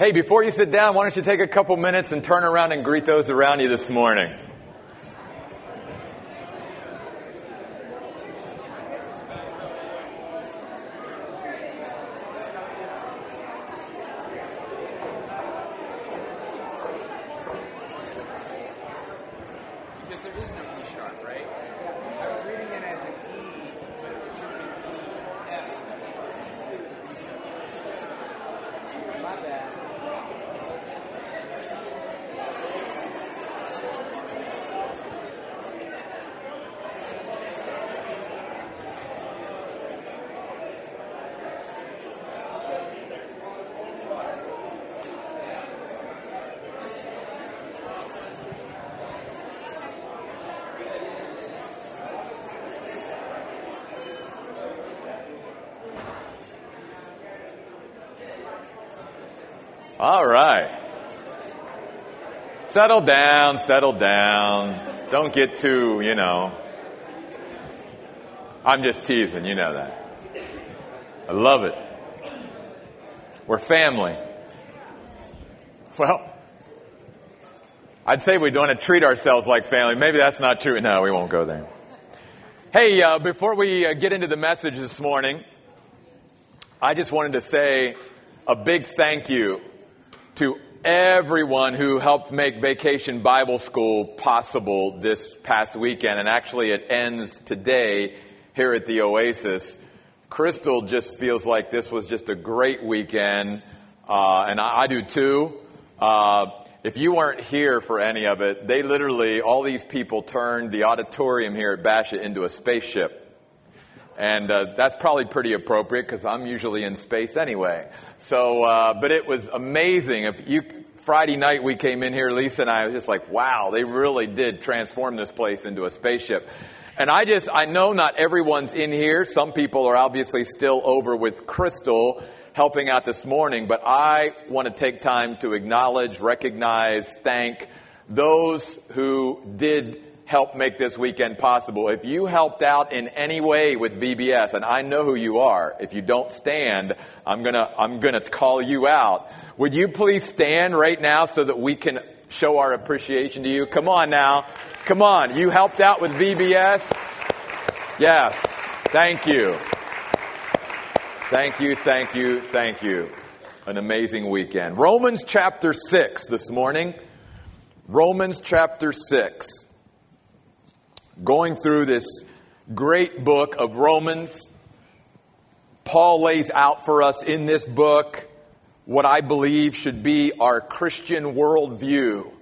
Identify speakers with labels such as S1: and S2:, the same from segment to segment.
S1: Hey, before you sit down, why don't you take a couple minutes and turn around and greet those around you this morning?
S2: Because there is no E sharp, right? I was reading it as an E, but it should have been E F. My bad.
S1: All right. Settle down, settle down. Don't get too, you know. I'm just teasing, you know that. I love it. We're family. Well, I'd say we want to treat ourselves like family. Maybe that's not true. No, we won't go there. Hey, uh, before we uh, get into the message this morning, I just wanted to say a big thank you to everyone who helped make Vacation Bible School possible this past weekend. And actually, it ends today here at the Oasis. Crystal just feels like this was just a great weekend, uh, and I, I do too. Uh, if you weren't here for any of it, they literally, all these people turned the auditorium here at Basha into a spaceship. And uh, that's probably pretty appropriate because I'm usually in space anyway. So, uh, but it was amazing. If you Friday night we came in here, Lisa and I was just like, wow, they really did transform this place into a spaceship. And I just, I know not everyone's in here. Some people are obviously still over with Crystal helping out this morning, but I want to take time to acknowledge, recognize, thank those who did help make this weekend possible. If you helped out in any way with VBS, and I know who you are, if you don't stand, I'm gonna, I'm gonna call you out. Would you please stand right now so that we can show our appreciation to you? Come on now. Come on. You helped out with VBS? Yes. Thank you. Thank you, thank you, thank you. An amazing weekend. Romans chapter 6 this morning. Romans chapter 6 going through this great book of Romans. Paul lays out for us in this book what I believe should be our Christian worldview.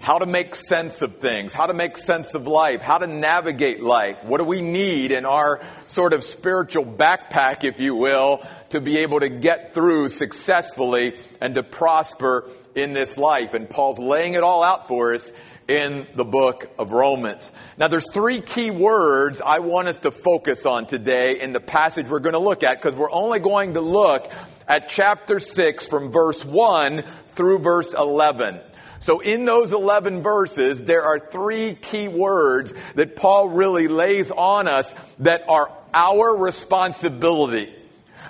S1: How to make sense of things, how to make sense of life, how to navigate life. What do we need in our sort of spiritual backpack, if you will, to be able to get through successfully and to prosper in this life? And Paul's laying it all out for us in the book of Romans. Now there's three key words I want us to focus on today in the passage we're going to look at because we're only going to look at chapter 6 from verse 1 through verse 11. So in those 11 verses, there are three key words that Paul really lays on us that are our responsibility.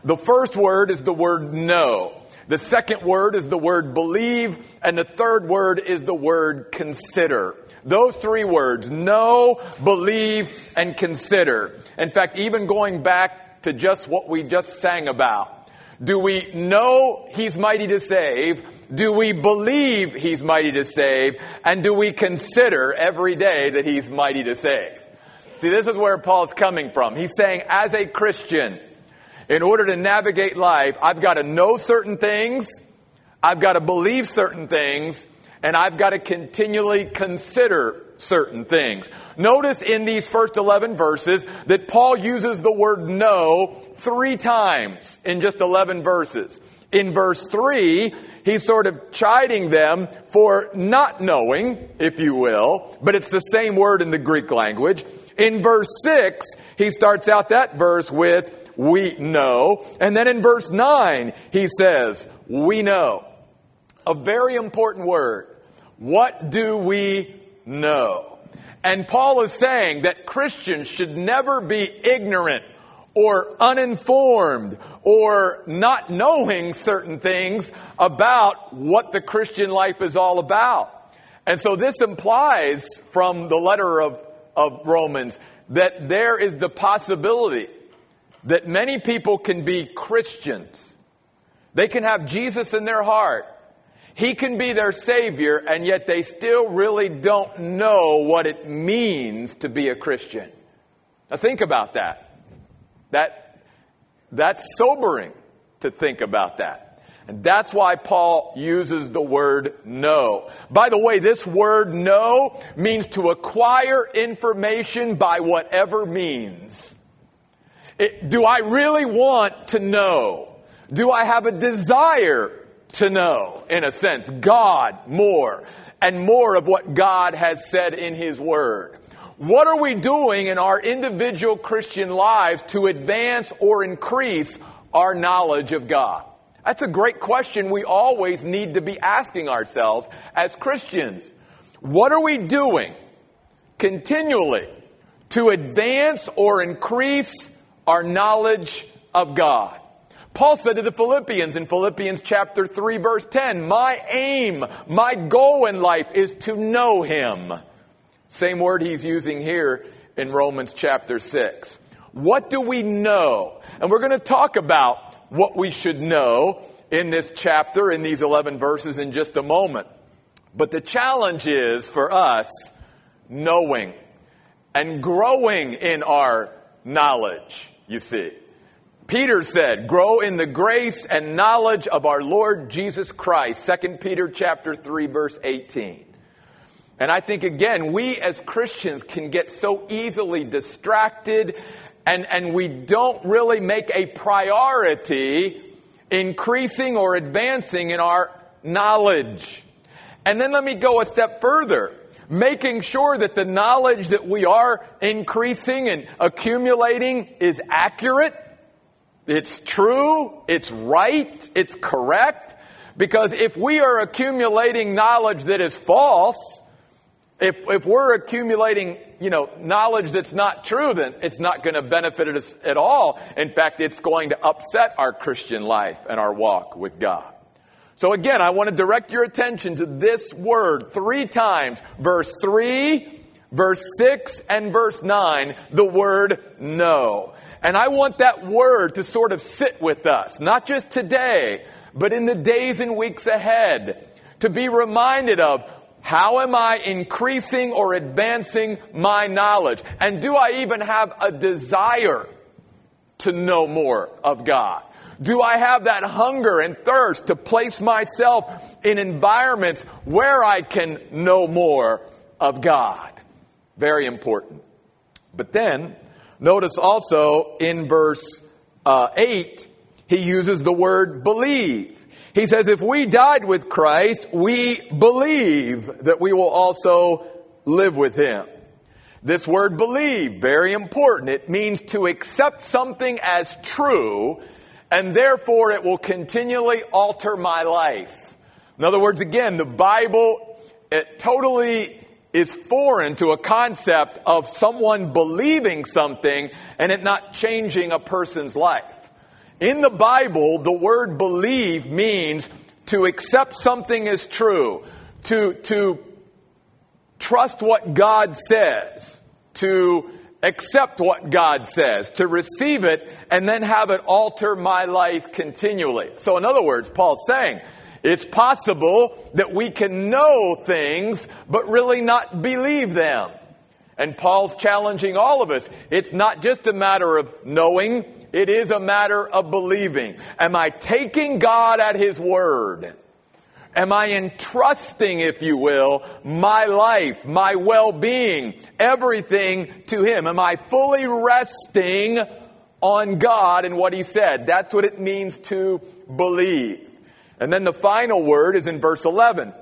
S1: The first word is the word know. The second word is the word believe, and the third word is the word consider. Those three words, know, believe, and consider. In fact, even going back to just what we just sang about. Do we know He's mighty to save? Do we believe He's mighty to save? And do we consider every day that He's mighty to save? See, this is where Paul's coming from. He's saying, as a Christian, in order to navigate life, I've got to know certain things, I've got to believe certain things, and I've got to continually consider certain things. Notice in these first 11 verses that Paul uses the word know three times in just 11 verses. In verse 3, he's sort of chiding them for not knowing, if you will, but it's the same word in the Greek language. In verse 6, he starts out that verse with, we know. And then in verse 9, he says, we know. A very important word. What do we know? And Paul is saying that Christians should never be ignorant or uninformed or not knowing certain things about what the Christian life is all about. And so this implies from the letter of, of Romans that there is the possibility that many people can be Christians. They can have Jesus in their heart. He can be their Savior, and yet they still really don't know what it means to be a Christian. Now think about that. That, that's sobering to think about that. And that's why Paul uses the word know. By the way, this word know means to acquire information by whatever means. It, do I really want to know? Do I have a desire to know, in a sense, God more and more of what God has said in His Word? What are we doing in our individual Christian lives to advance or increase our knowledge of God? That's a great question we always need to be asking ourselves as Christians. What are we doing continually to advance or increase our knowledge of God? Paul said to the Philippians in Philippians chapter 3 verse 10, my aim, my goal in life is to know Him same word he's using here in Romans chapter 6. What do we know? And we're going to talk about what we should know in this chapter, in these 11 verses, in just a moment. But the challenge is for us knowing and growing in our knowledge, you see. Peter said, grow in the grace and knowledge of our Lord Jesus Christ. 2 Peter chapter 3 verse 18. And I think again, we as Christians can get so easily distracted and, and we don't really make a priority increasing or advancing in our knowledge. And then let me go a step further. Making sure that the knowledge that we are increasing and accumulating is accurate, it's true, it's right, it's correct. Because if we are accumulating knowledge that is false, if, if we're accumulating, you know, knowledge that's not true, then it's not going to benefit us at all. In fact, it's going to upset our Christian life and our walk with God. So again, I want to direct your attention to this word three times. Verse 3, verse 6, and verse 9, the word know. And I want that word to sort of sit with us, not just today, but in the days and weeks ahead, to be reminded of how am I increasing or advancing my knowledge? And do I even have a desire to know more of God? Do I have that hunger and thirst to place myself in environments where I can know more of God? Very important. But then, notice also in verse uh, 8, he uses the word believe. He says, if we died with Christ, we believe that we will also live with him. This word believe, very important. It means to accept something as true, and therefore it will continually alter my life. In other words, again, the Bible, it totally is foreign to a concept of someone believing something and it not changing a person's life. In the Bible, the word believe means to accept something as true, to, to trust what God says, to accept what God says, to receive it, and then have it alter my life continually. So, in other words, Paul's saying, it's possible that we can know things, but really not believe them. And Paul's challenging all of us. It's not just a matter of knowing, it is a matter of believing. Am I taking God at His word? Am I entrusting, if you will, my life, my well-being, everything to Him? Am I fully resting on God and what He said? That's what it means to believe. And then the final word is in verse 11.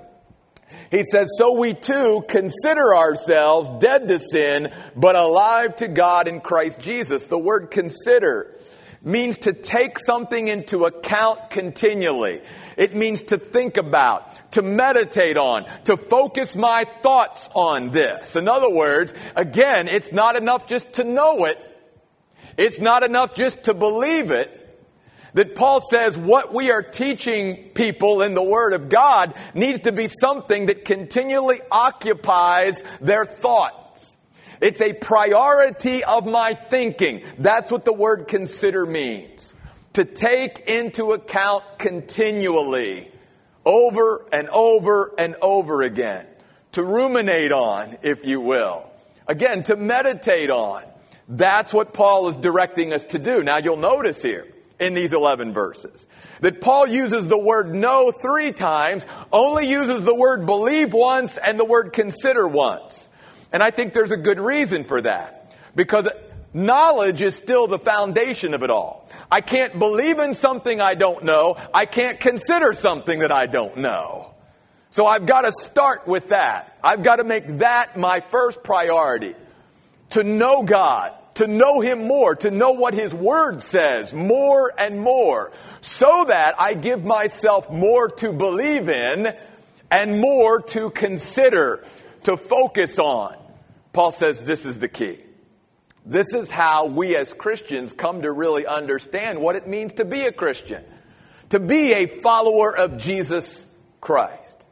S1: He says, So we too consider ourselves dead to sin, but alive to God in Christ Jesus. The word consider means to take something into account continually. It means to think about, to meditate on, to focus my thoughts on this. In other words, again, it's not enough just to know it. It's not enough just to believe it. That Paul says what we are teaching people in the Word of God needs to be something that continually occupies their thoughts. It's a priority of my thinking. That's what the word consider means. To take into account continually, over and over and over again. To ruminate on, if you will. Again, to meditate on. That's what Paul is directing us to do. Now you'll notice here in these 11 verses that Paul uses the word know three times, only uses the word believe once and the word consider once. And I think there's a good reason for that because knowledge is still the foundation of it all. I can't believe in something I don't know. I can't consider something that I don't know. So I've got to start with that. I've got to make that my first priority to know God, to know Him more, to know what His Word says more and more, so that I give myself more to believe in and more to consider, to focus on. Paul says this is the key. This is how we as Christians come to really understand what it means to be a Christian, to be a follower of Jesus Christ.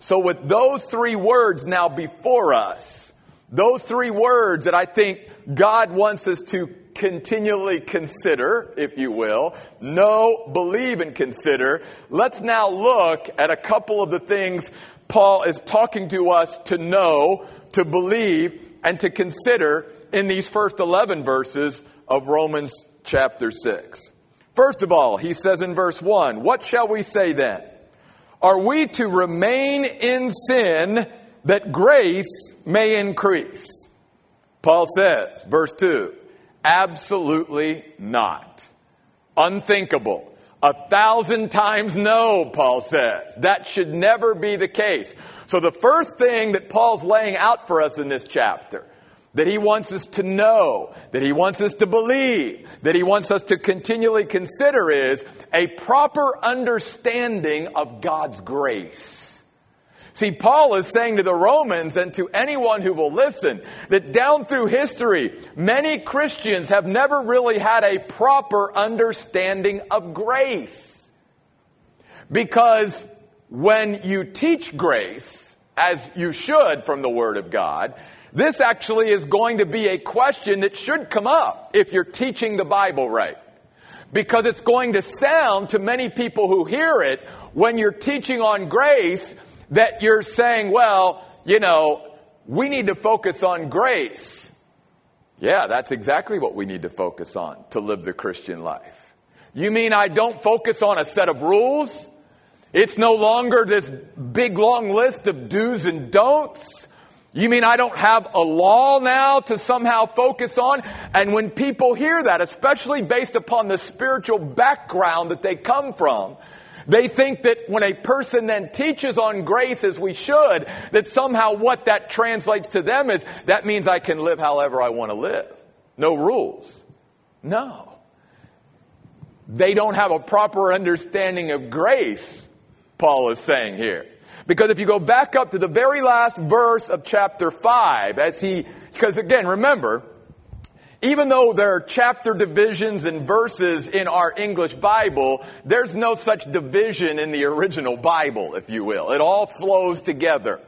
S1: So, with those three words now before us, those three words that I think God wants us to continually consider, if you will, know, believe, and consider, let's now look at a couple of the things Paul is talking to us to know, to believe, and to consider in these first 11 verses of Romans chapter 6. First of all, he says in verse 1, What shall we say then? Are we to remain in sin that grace may increase? Paul says, verse 2, absolutely not. Unthinkable. A thousand times no, Paul says. That should never be the case. So the first thing that Paul's laying out for us in this chapter, that he wants us to know, that he wants us to believe, that he wants us to continually consider is a proper understanding of God's grace. See, Paul is saying to the Romans and to anyone who will listen that down through history, many Christians have never really had a proper understanding of grace. Because when you teach grace, as you should from the Word of God, this actually is going to be a question that should come up if you're teaching the Bible right. Because it's going to sound to many people who hear it when you're teaching on grace that you're saying, well, you know, we need to focus on grace. Yeah, that's exactly what we need to focus on to live the Christian life. You mean I don't focus on a set of rules? It's no longer this big long list of do's and don'ts. You mean I don't have a law now to somehow focus on? And when people hear that, especially based upon the spiritual background that they come from, they think that when a person then teaches on grace as we should, that somehow what that translates to them is that means I can live however I want to live. No rules. No. They don't have a proper understanding of grace, Paul is saying here. Because if you go back up to the very last verse of chapter 5, as he, because again, remember, even though there are chapter divisions and verses in our English Bible, there's no such division in the original Bible, if you will. It all flows together.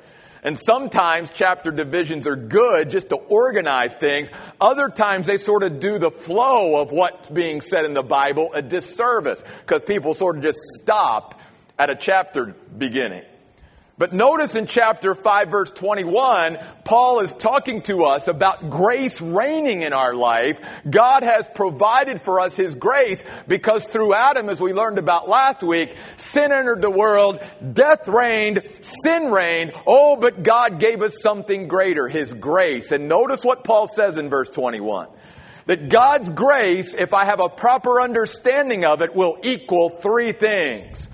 S1: And sometimes chapter divisions are good just to organize things. Other times they sort of do the flow of what's being said in the Bible a disservice because people sort of just stop at a chapter beginning. But notice in chapter 5 verse 21, Paul is talking to us about grace reigning in our life. God has provided for us His grace because through Adam, as we learned about last week, sin entered the world, death reigned, sin reigned. Oh, but God gave us something greater, His grace. And notice what Paul says in verse 21 that God's grace, if I have a proper understanding of it, will equal three things.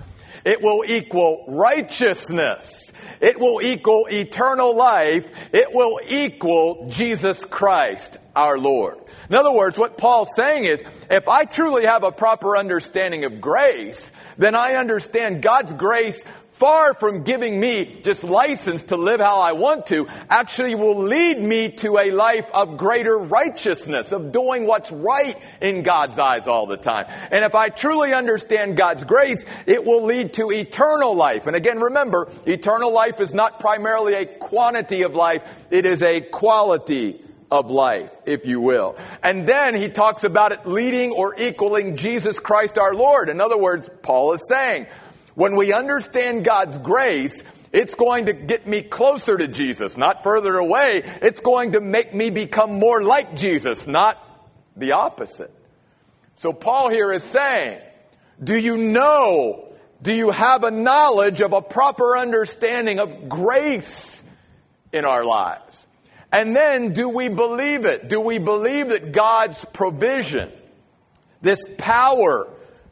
S1: It will equal righteousness. It will equal eternal life. It will equal Jesus Christ, our Lord. In other words, what Paul's saying is, if I truly have a proper understanding of grace, then I understand God's grace far from giving me just license to live how I want to, actually will lead me to a life of greater righteousness, of doing what's right in God's eyes all the time. And if I truly understand God's grace, it will lead to eternal life. And again, remember, eternal life is not primarily a quantity of life, it is a quality of life, if you will. And then he talks about it leading or equaling Jesus Christ our Lord. In other words, Paul is saying, when we understand God's grace, it's going to get me closer to Jesus, not further away. It's going to make me become more like Jesus, not the opposite. So Paul here is saying, do you know, do you have a knowledge of a proper understanding of grace in our lives? And then do we believe it? Do we believe that God's provision, this power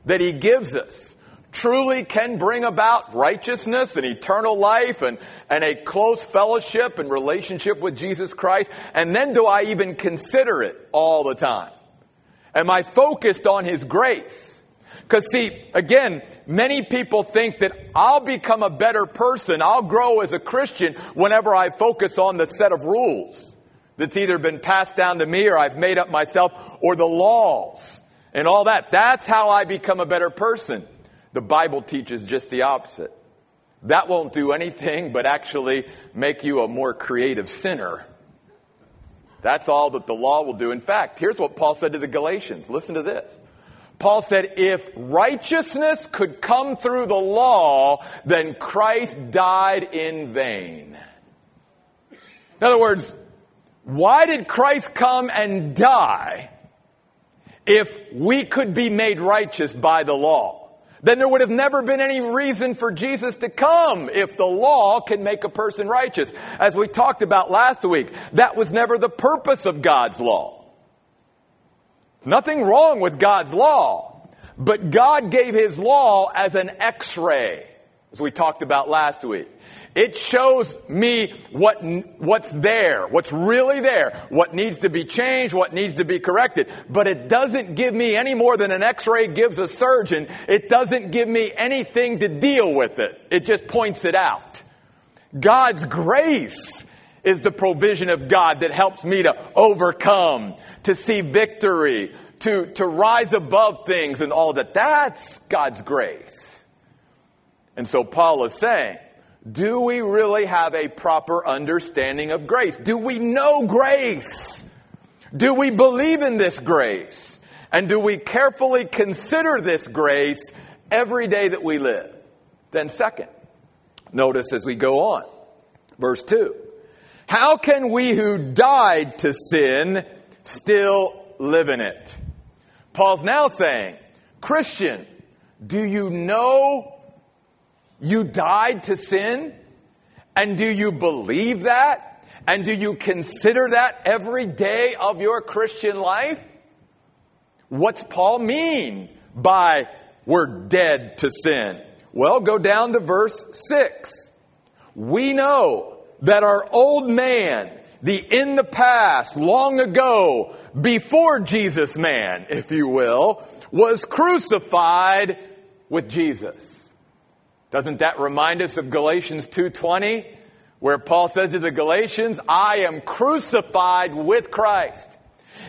S1: that He gives us, truly can bring about righteousness and eternal life and, and a close fellowship and relationship with Jesus Christ? And then do I even consider it all the time? Am I focused on His grace? Because, see, again, many people think that I'll become a better person, I'll grow as a Christian whenever I focus on the set of rules that's either been passed down to me or I've made up myself or the laws and all that. That's how I become a better person. The Bible teaches just the opposite. That won't do anything but actually make you a more creative sinner. That's all that the law will do. In fact, here's what Paul said to the Galatians. Listen to this. Paul said, if righteousness could come through the law, then Christ died in vain. In other words, why did Christ come and die if we could be made righteous by the law? Then there would have never been any reason for Jesus to come if the law can make a person righteous. As we talked about last week, that was never the purpose of God's law. Nothing wrong with God's law, but God gave His law as an x-ray, as we talked about last week. It shows me what, what's there, what's really there, what needs to be changed, what needs to be corrected. But it doesn't give me any more than an x-ray gives a surgeon. It doesn't give me anything to deal with it. It just points it out. God's grace is the provision of God that helps me to overcome, to see victory, to, to rise above things and all that. That's God's grace. And so Paul is saying, do we really have a proper understanding of grace? Do we know grace? Do we believe in this grace? And do we carefully consider this grace every day that we live? Then, second, notice as we go on, verse 2 How can we who died to sin still live in it? Paul's now saying, Christian, do you know you died to sin? And do you believe that? And do you consider that every day of your Christian life? What's Paul mean by we're dead to sin? Well, go down to verse 6. We know that our old man, the in the past, long ago, before Jesus man, if you will, was crucified with Jesus. Doesn't that remind us of Galatians 2:20 where Paul says to the Galatians, "I am crucified with Christ.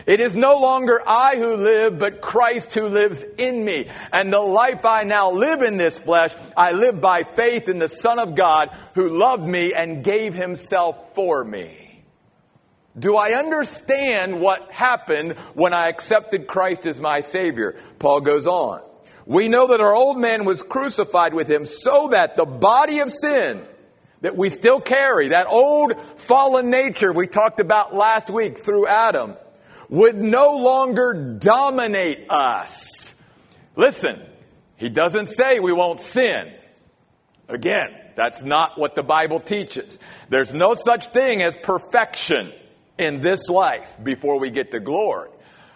S1: It is no longer I who live, but Christ who lives in me. And the life I now live in this flesh, I live by faith in the Son of God who loved me and gave himself for me." Do I understand what happened when I accepted Christ as my Savior? Paul goes on. We know that our old man was crucified with him so that the body of sin that we still carry, that old fallen nature we talked about last week through Adam, would no longer dominate us. Listen, he doesn't say we won't sin. Again, that's not what the Bible teaches. There's no such thing as perfection in this life before we get to glory.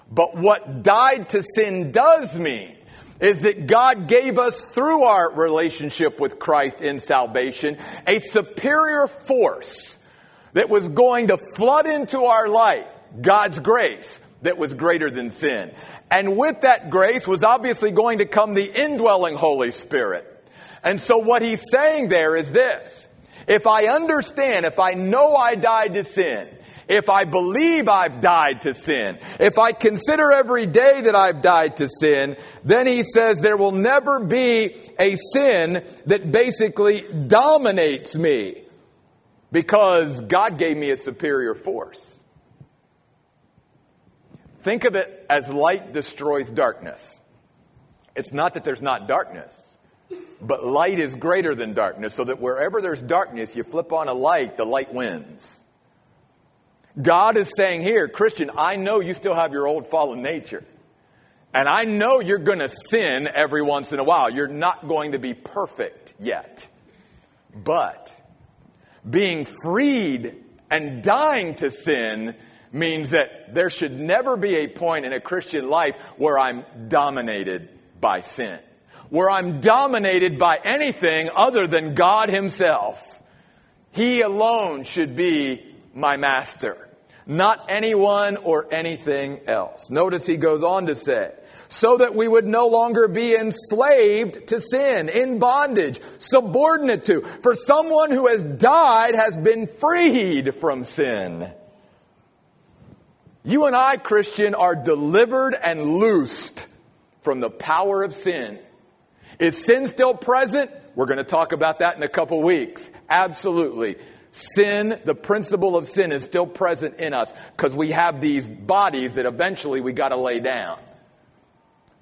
S1: But what died to sin does mean is that God gave us through our relationship with Christ in salvation a superior force that was going to flood into our life, God's grace that was greater than sin. And with that grace was obviously going to come the indwelling Holy Spirit. And so what he's saying there is this. If I understand, if I know I died to sin, if I believe I've died to sin, if I consider every day that I've died to sin, then he says there will never be a sin that basically dominates me because God gave me a superior force. Think of it as light destroys darkness. It's not that there's not darkness, but light is greater than darkness, so that wherever there's darkness, you flip on a light, the light wins. God is saying here, Christian, I know you still have your old fallen nature. And I know you're going to sin every once in a while. You're not going to be perfect yet. But being freed and dying to sin means that there should never be a point in a Christian life where I'm dominated by sin, where I'm dominated by anything other than God Himself. He alone should be my master, not anyone or anything else. Notice he goes on to say, so that we would no longer be enslaved to sin, in bondage, subordinate to. For someone who has died has been freed from sin. You and I, Christian, are delivered and loosed from the power of sin. Is sin still present? We're going to talk about that in a couple weeks. Absolutely. Sin, the principle of sin is still present in us because we have these bodies that eventually we got to lay down.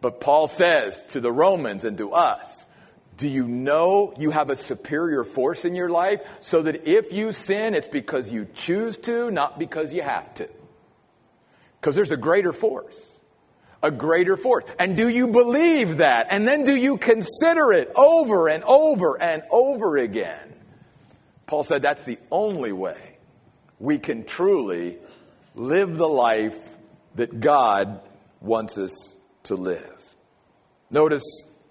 S1: But Paul says to the Romans and to us, do you know you have a superior force in your life so that if you sin, it's because you choose to, not because you have to? Because there's a greater force. A greater force. And do you believe that? And then do you consider it over and over and over again? Paul said that's the only way we can truly live the life that God wants us to live. Notice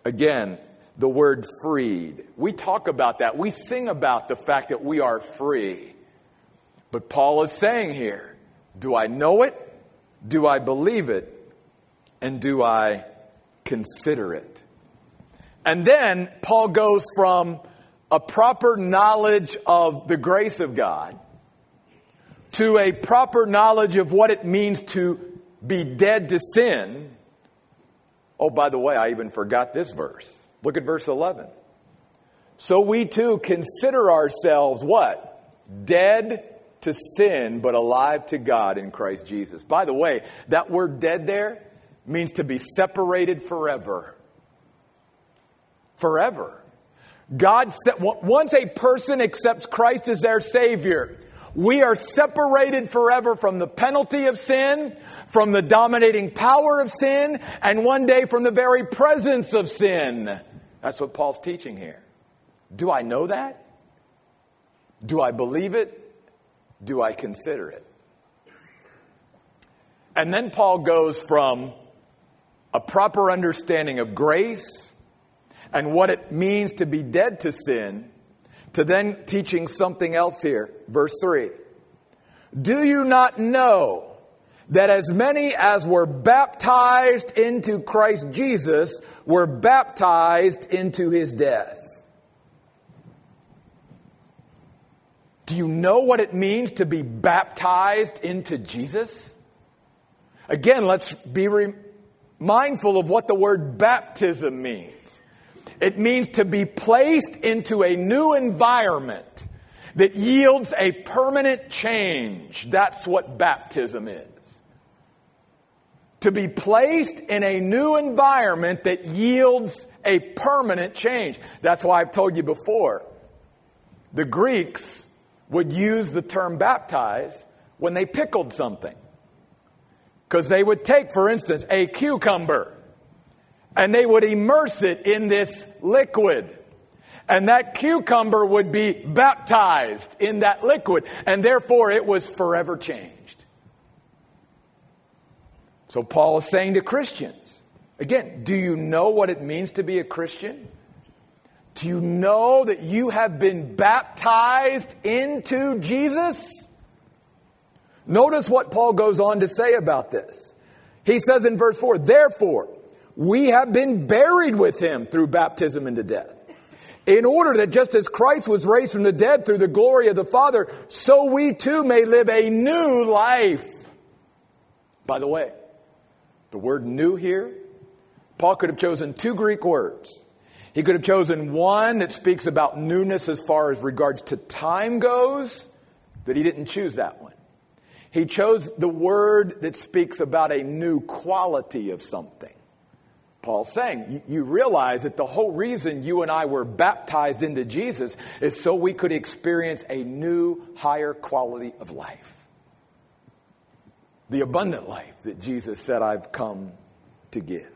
S1: again the word freed. We talk about that. We sing about the fact that we are free. But Paul is saying here, do I know it? Do I believe it? And do I consider it? And then Paul goes from a proper knowledge of the grace of God to a proper knowledge of what it means to be dead to sin Oh, by the way, I even forgot this verse. Look at verse 11. So we too consider ourselves what? Dead to sin, but alive to God in Christ Jesus. By the way, that word dead there means to be separated forever. Forever. God said, once a person accepts Christ as their Savior, we are separated forever from the penalty of sin, from the dominating power of sin, and one day from the very presence of sin. That's what Paul's teaching here. Do I know that? Do I believe it? Do I consider it? And then Paul goes from a proper understanding of grace and what it means to be dead to sin to then teaching something else here. Verse 3. Do you not know that as many as were baptized into Christ Jesus were baptized into his death. Do you know what it means to be baptized into Jesus? Again, let's be re- mindful of what the word baptism means. It means to be placed into a new environment that yields a permanent change. That's what baptism is to be placed in a new environment that yields a permanent change. That's why I've told you before. The Greeks would use the term baptize when they pickled something. Because they would take, for instance, a cucumber and they would immerse it in this liquid. And that cucumber would be baptized in that liquid, and therefore it was forever changed. So Paul is saying to Christians, again, do you know what it means to be a Christian? Do you know that you have been baptized into Jesus? Notice what Paul goes on to say about this. He says in verse 4, therefore, we have been buried with him through baptism into death, in order that just as Christ was raised from the dead through the glory of the Father, so we too may live a new life. By the way, the word new here, Paul could have chosen two Greek words. He could have chosen one that speaks about newness as far as regards to time goes, but he didn't choose that one. He chose the word that speaks about a new quality of something. Paul's saying, you realize that the whole reason you and I were baptized into Jesus is so we could experience a new, higher quality of life. The abundant life that Jesus said, I've come to give.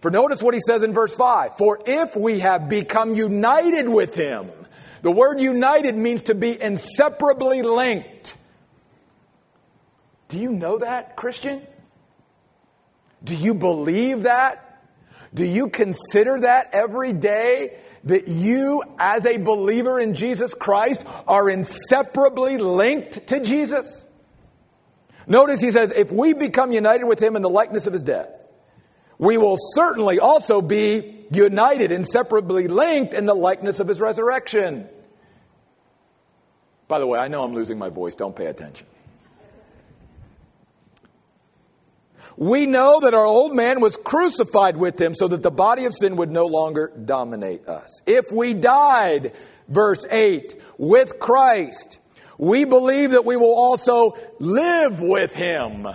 S1: For notice what he says in verse 5 For if we have become united with him, the word united means to be inseparably linked. Do you know that, Christian? Do you believe that? Do you consider that every day? That you, as a believer in Jesus Christ, are inseparably linked to Jesus? Notice he says, if we become united with him in the likeness of his death, we will certainly also be united, inseparably linked in the likeness of his resurrection. By the way, I know I'm losing my voice. Don't pay attention. We know that our old man was crucified with him so that the body of sin would no longer dominate us. If we died, verse 8, with Christ, we believe that we will also live with him.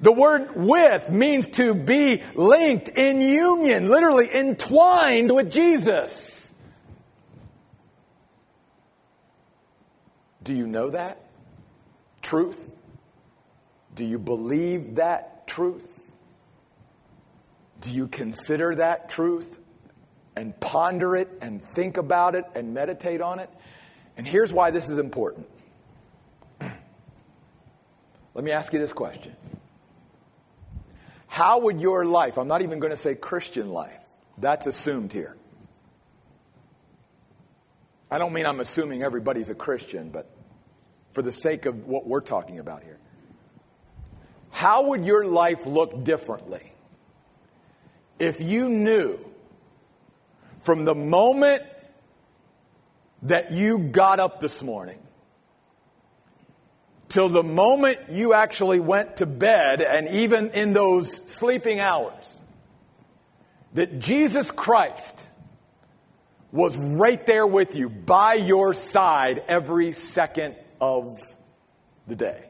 S1: The word with means to be linked in union, literally entwined with Jesus. Do you know that? Truth? Do you believe that truth? Do you consider that truth and ponder it and think about it and meditate on it? And here's why this is important. Let me ask you this question How would your life, I'm not even going to say Christian life, that's assumed here. I don't mean I'm assuming everybody's a Christian, but for the sake of what we're talking about here. How would your life look differently if you knew from the moment that you got up this morning till the moment you actually went to bed and even in those sleeping hours that Jesus Christ was right there with you by your side every second of the day?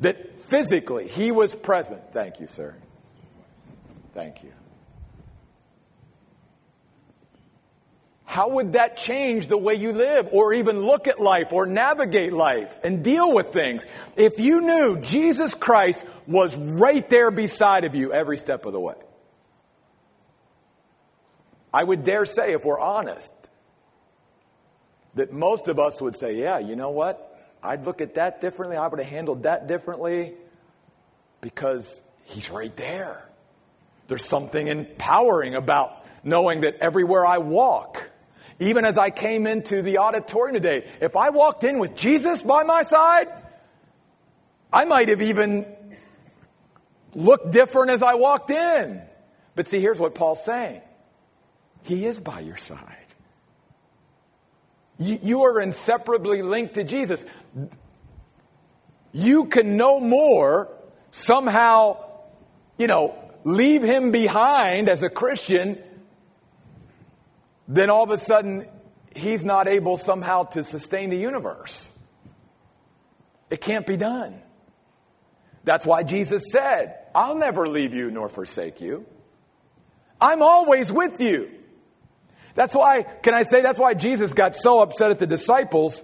S1: That physically he was present. Thank you, sir. Thank you. How would that change the way you live or even look at life or navigate life and deal with things? If you knew Jesus Christ was right there beside of you every step of the way. I would dare say, if we're honest, that most of us would say, yeah, you know what? I'd look at that differently. I would have handled that differently because he's right there. There's something empowering about knowing that everywhere I walk, even as I came into the auditorium today, if I walked in with Jesus by my side, I might have even looked different as I walked in. But see, here's what Paul's saying He is by your side. You, are inseparably linked to Jesus. You can no more somehow, you know, leave him behind as a Christian then all of a sudden he's not able somehow to sustain the universe. It can't be done. That's why Jesus said, I'll never leave you nor forsake you. I'm always with you. That's why, can I say, that's why Jesus got so upset at the disciples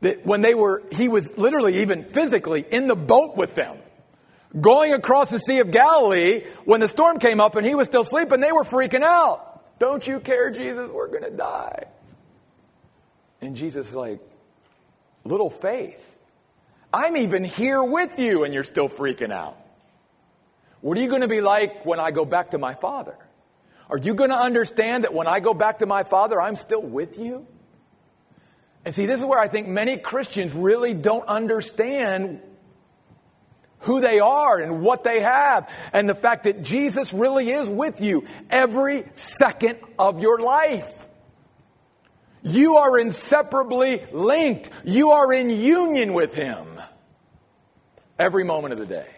S1: that when they were, he was literally even physically in the boat with them, going across the Sea of Galilee when the storm came up and he was still sleeping, they were freaking out. Don't you care, Jesus? We're going to die. And Jesus is like, little faith. I'm even here with you and you're still freaking out. What are you going to be like when I go back to my Father? Are you going to understand that when I go back to my Father, I'm still with you? And see, this is where I think many Christians really don't understand who they are and what they have, and the fact that Jesus really is with you every second of your life. You are inseparably linked. You are in union with Him every moment of the day.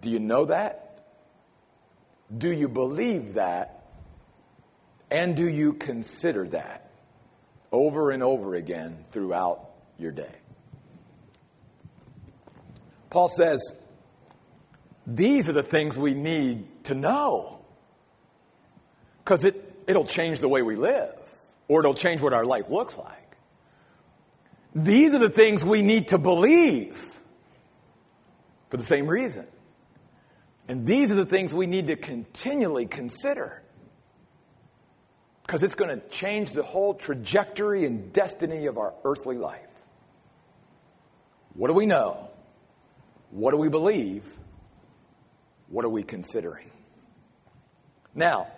S1: Do you know that? Do you believe that? And do you consider that over and over again throughout your day? Paul says, these are the things we need to know. Because it, it'll change the way we live, or it'll change what our life looks like. These are the things we need to believe for the same reason. And these are the things we need to continually consider. Because it's going to change the whole trajectory and destiny of our earthly life. What do we know? What do we believe? What are we considering? Now,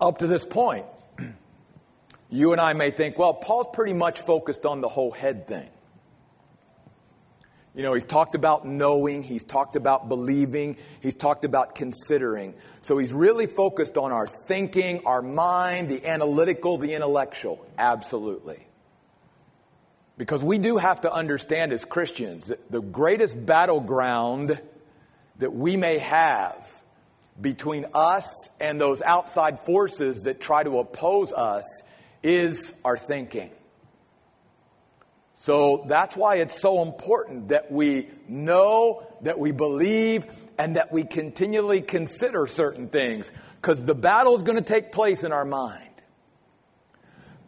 S1: up to this point, you and I may think, well, Paul's pretty much focused on the whole head thing. You know, he's talked about knowing, he's talked about believing, he's talked about considering. So he's really focused on our thinking, our mind, the analytical, the intellectual. Absolutely. Because we do have to understand as Christians that the greatest battleground that we may have between us and those outside forces that try to oppose us is our thinking. So that's why it's so important that we know, that we believe, and that we continually consider certain things because the battle is going to take place in our mind.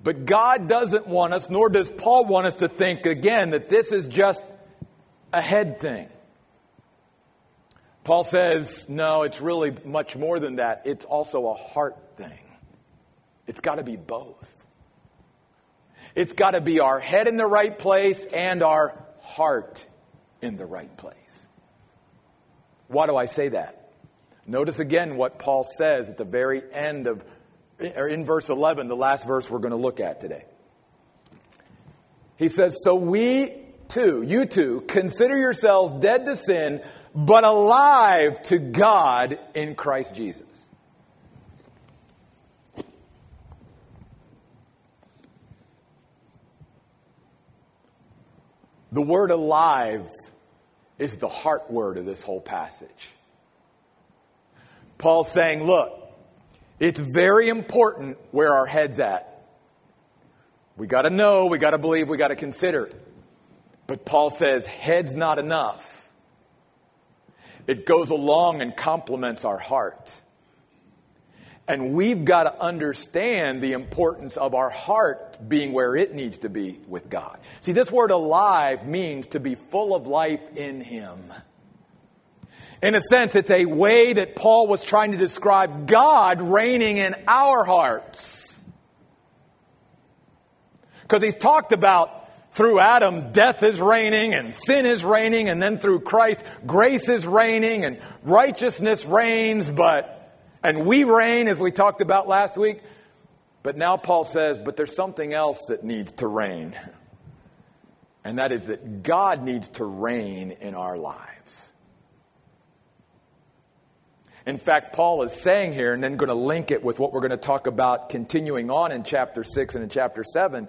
S1: But God doesn't want us, nor does Paul want us to think again that this is just a head thing. Paul says, no, it's really much more than that. It's also a heart thing. It's got to be both. It's got to be our head in the right place and our heart in the right place. Why do I say that? Notice again what Paul says at the very end of or in verse 11, the last verse we're going to look at today. He says, So we too, you too, consider yourselves dead to sin, but alive to God in Christ Jesus. The word alive is the heart word of this whole passage. Paul's saying, look, it's very important where our head's at. We got to know, we got to believe, we got to consider. But Paul says head's not enough. It goes along and complements our heart. And we've got to understand the importance of our heart being where it needs to be with God. See, this word alive means to be full of life in Him. In a sense, it's a way that Paul was trying to describe God reigning in our hearts. Because he's talked about through Adam, death is reigning and sin is reigning, and then through Christ, grace is reigning and righteousness reigns, but, and we reign as we talked about last week. But now Paul says, but there's something else that needs to reign. And that is that God needs to reign in our lives. In fact, Paul is saying here, and then going to link it with what we're going to talk about continuing on in chapter 6 and in chapter 7.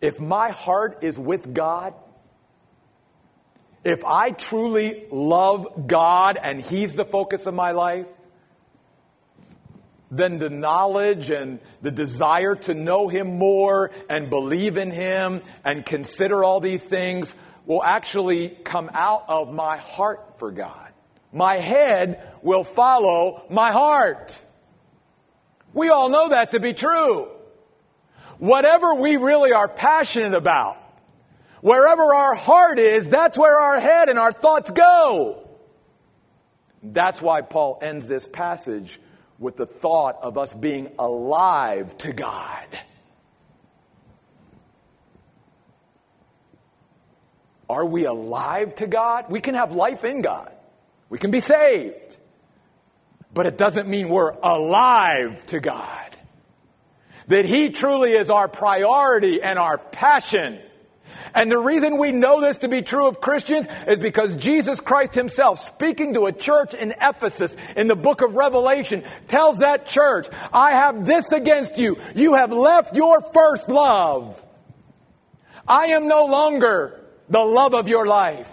S1: If my heart is with God, if I truly love God and He's the focus of my life, then the knowledge and the desire to know Him more and believe in Him and consider all these things will actually come out of my heart for God. My head will follow my heart. We all know that to be true. Whatever we really are passionate about, wherever our heart is, that's where our head and our thoughts go. That's why Paul ends this passage with the thought of us being alive to God. Are we alive to God? We can have life in God. We can be saved. But it doesn't mean we're alive to God. that He truly is our priority and our passion. And the reason we know this to be true of Christians is because Jesus Christ himself, speaking to a church in Ephesus in the book of Revelation, tells that church, I have this against you. You have left your first love. I am no longer the love of your life.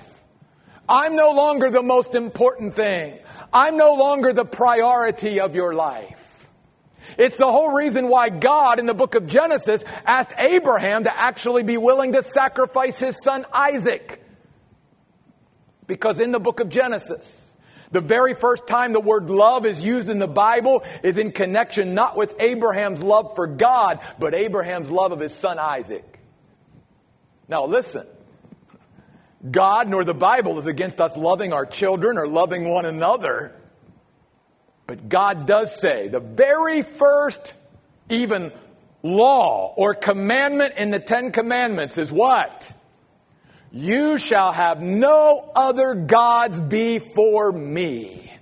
S1: I'm no longer the most important thing. I'm no longer the priority of your life. It's the whole reason why God in the book of Genesis asked Abraham to actually be willing to sacrifice his son Isaac. Because in the book of Genesis, the very first time the word love is used in the Bible is in connection not with Abraham's love for God, but Abraham's love of his son Isaac. Now listen. God nor the Bible is against us loving our children or loving one another. But God does say the very first, even law or commandment in the Ten Commandments is what? You shall have no other gods before me.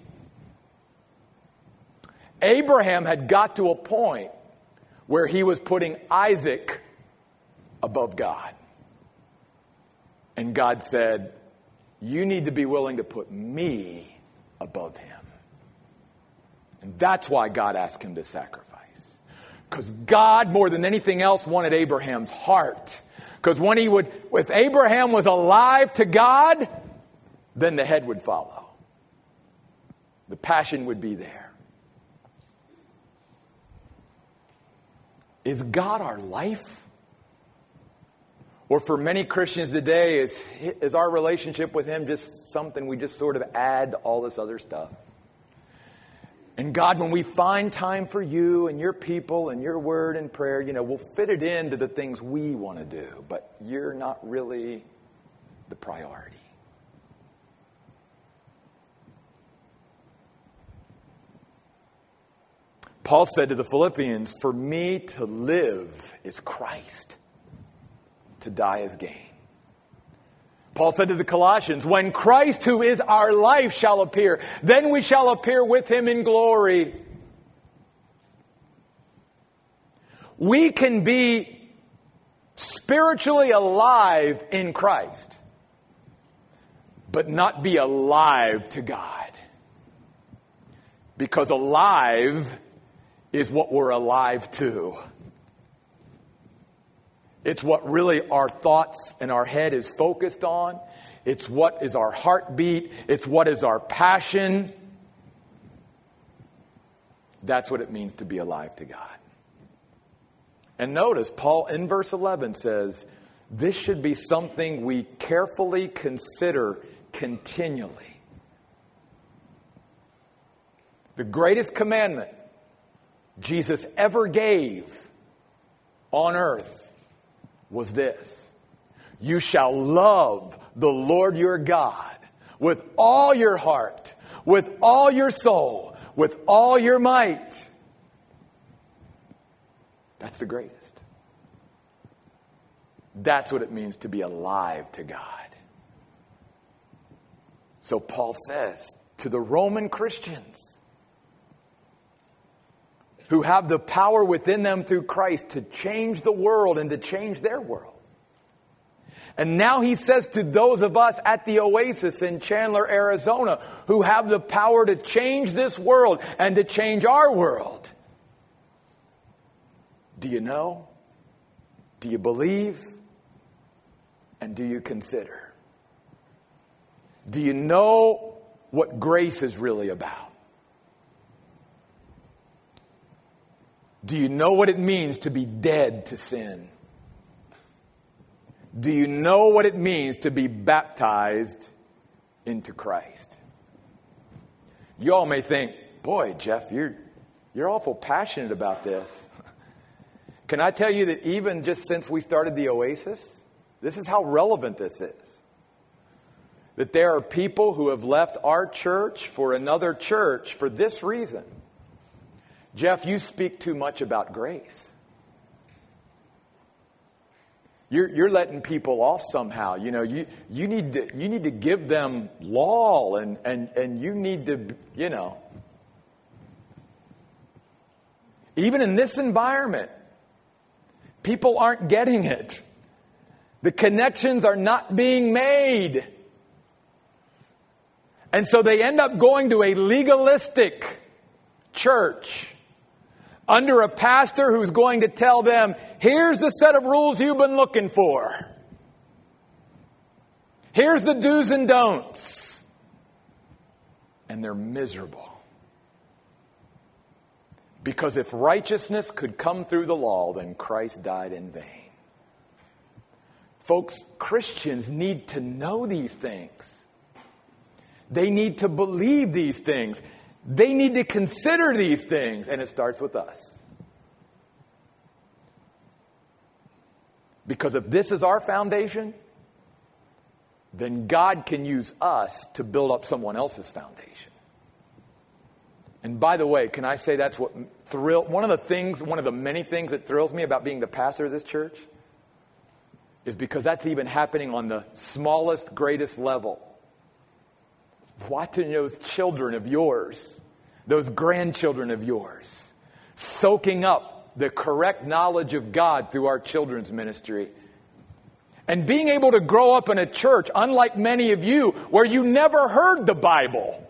S1: Abraham had got to a point where he was putting Isaac above God. And God said, You need to be willing to put me above him. And that's why God asked him to sacrifice. Because God, more than anything else, wanted Abraham's heart. Because when he would, if Abraham was alive to God, then the head would follow. The passion would be there. Is God our life? Or for many Christians today, is, is our relationship with Him just something we just sort of add to all this other stuff? And God, when we find time for you and your people and your word and prayer, you know, we'll fit it into the things we want to do, but you're not really the priority. Paul said to the Philippians, For me to live is Christ, to die is gain. Paul said to the Colossians, when Christ, who is our life, shall appear, then we shall appear with him in glory. We can be spiritually alive in Christ, but not be alive to God. Because alive is what we're alive to. It's what really our thoughts and our head is focused on. It's what is our heartbeat. It's what is our passion. That's what it means to be alive to God. And notice, Paul in verse 11 says, This should be something we carefully consider continually. The greatest commandment Jesus ever gave on earth was this You shall love the Lord your God with all your heart, with all your soul, with all your might. That's the greatest. That's what it means to be alive to God. So Paul says to the Roman Christians, who have the power within them through Christ to change the world and to change their world. And now he says to those of us at the Oasis in Chandler, Arizona, who have the power to change this world and to change our world. Do you know? Do you believe? And do you consider? Do you know what grace is really about? Do you know what it means to be dead to sin? Do you know what it means to be baptized into Christ? You all may think, boy, Jeff, you're, you're awful passionate about this. Can I tell you that even just since we started the Oasis, this is how relevant this is. That there are people who have left our church for another church for this reason Jeff, you speak too much about grace. You're, you're letting people off somehow. You know, you, you, need to, you need to give them law and, and, and you need to, you know. Even in this environment, People aren't getting it. The connections are not being made. And so they end up going to a legalistic church under a pastor who's going to tell them, here's the set of rules you've been looking for. Here's the do's and don'ts. And they're miserable. Because if righteousness could come through the law, then Christ died in vain. Folks, Christians need to know these things. They need to believe these things. They need to consider these things, and it starts with us. Because if this is our foundation, then God can use us to build up someone else's foundation. And by the way, can I say that's what thrill one of the things, one of the many things that thrills me about being the pastor of this church is because that's even happening on the smallest, greatest level watching those children of yours, those grandchildren of yours, soaking up the correct knowledge of God through our children's ministry. And being able to grow up in a church, unlike many of you, where you never heard the Bible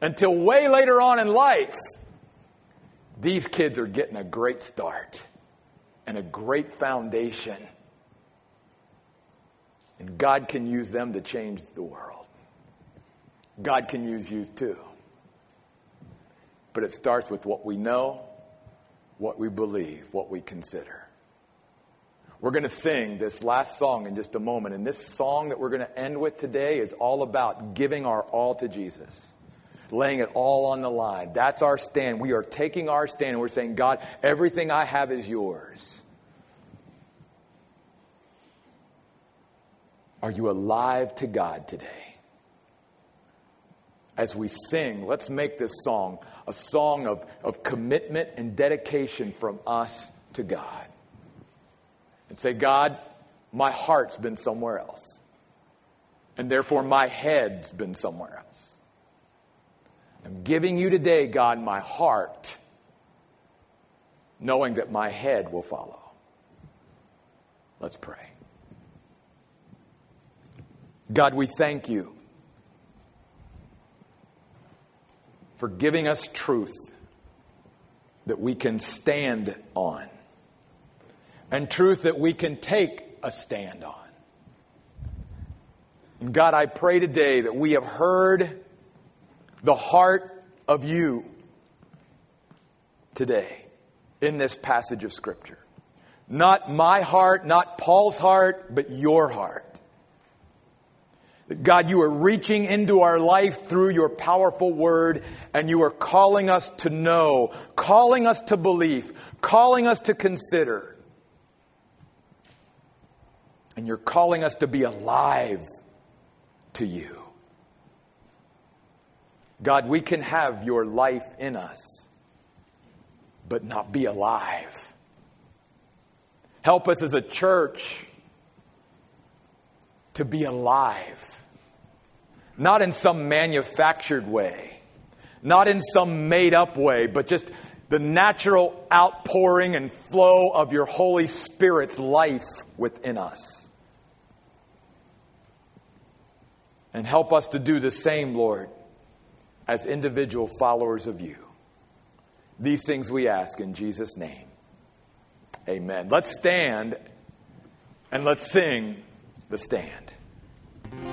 S1: until way later on in life. These kids are getting a great start and a great foundation. And God can use them to change the world. God can use you too. But it starts with what we know, what we believe, what we consider. We're going to sing this last song in just a moment. And this song that we're going to end with today is all about giving our all to Jesus, laying it all on the line. That's our stand. We are taking our stand and we're saying, God, everything I have is yours. Are you alive to God today? As we sing, let's make this song a song of, of commitment and dedication from us to God. And say, God, my heart's been somewhere else. And therefore, my head's been somewhere else. I'm giving you today, God, my heart, knowing that my head will follow. Let's pray. God, we thank you for giving us truth that we can stand on, and truth that we can take a stand on. And God, I pray today that we have heard the heart of you today in this passage of Scripture. Not my heart, not Paul's heart, but your heart. God, you are reaching into our life through your powerful word, and you are calling us to know, calling us to believe, calling us to consider. And you're calling us to be alive to you. God, we can have your life in us, but not be alive. Help us as a church to be alive not in some manufactured way, not in some made up way, but just the natural outpouring and flow of your Holy Spirit's life within us. And help us to do the same, Lord, as individual followers of you. These things we ask in Jesus' name. Amen. Let's stand and let's sing the stand.